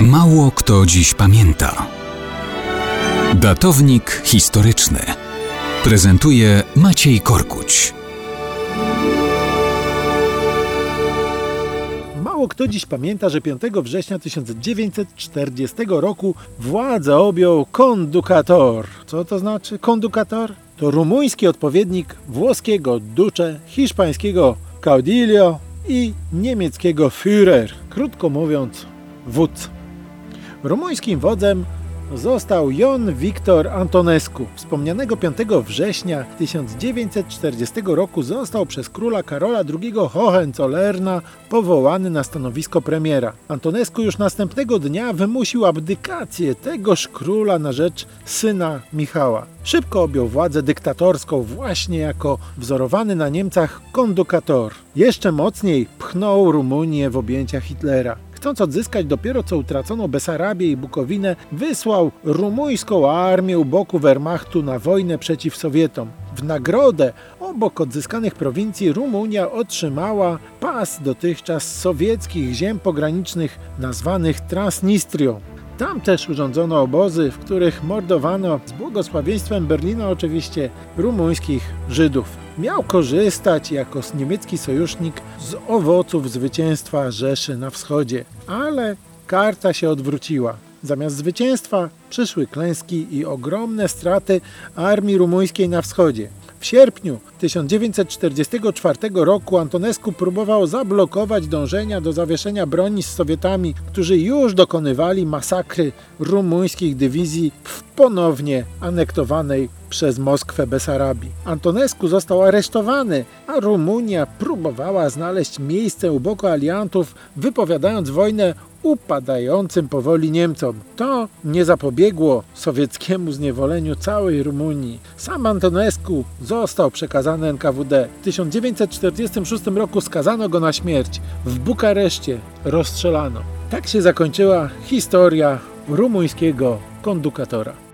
Mało kto dziś pamięta. Datownik historyczny prezentuje Maciej Korkuć. Mało kto dziś pamięta, że 5 września 1940 roku władzę objął kondukator. Co to znaczy kondukator? To rumuński odpowiednik włoskiego duce, hiszpańskiego caudillo i niemieckiego Führer. Krótko mówiąc, wódz. Rumuńskim wodzem został Jon Wiktor Antonescu. Wspomnianego 5 września 1940 roku został przez króla Karola II Hohenzollerna powołany na stanowisko premiera. Antonescu już następnego dnia wymusił abdykację tegoż króla na rzecz syna Michała. Szybko objął władzę dyktatorską właśnie jako wzorowany na Niemcach kondukator. Jeszcze mocniej pchnął Rumunię w objęcia Hitlera. Chcąc odzyskać dopiero co utraconą Besarabię i Bukowinę, wysłał rumuńską armię u boku Wehrmachtu na wojnę przeciw Sowietom. W nagrodę obok odzyskanych prowincji Rumunia otrzymała pas dotychczas sowieckich ziem pogranicznych nazwanych Transnistrią. Tam też urządzono obozy, w których mordowano z błogosławieństwem Berlina oczywiście rumuńskich Żydów. Miał korzystać jako niemiecki sojusznik z owoców zwycięstwa Rzeszy na wschodzie, ale karta się odwróciła. Zamiast zwycięstwa przyszły klęski i ogromne straty armii rumuńskiej na wschodzie. W sierpniu 1944 roku Antonescu próbował zablokować dążenia do zawieszenia broni z Sowietami, którzy już dokonywali masakry rumuńskich dywizji w ponownie anektowanej przez Moskwę Besarabii. Antonescu został aresztowany, a Rumunia próbowała znaleźć miejsce u boku aliantów, wypowiadając wojnę upadającym powoli Niemcom. To nie zapobiegło sowieckiemu zniewoleniu całej Rumunii. Sam Antonescu został przekazany NKWD. W 1946 roku skazano go na śmierć. W Bukareszcie rozstrzelano. Tak się zakończyła historia rumuńskiego kondukatora.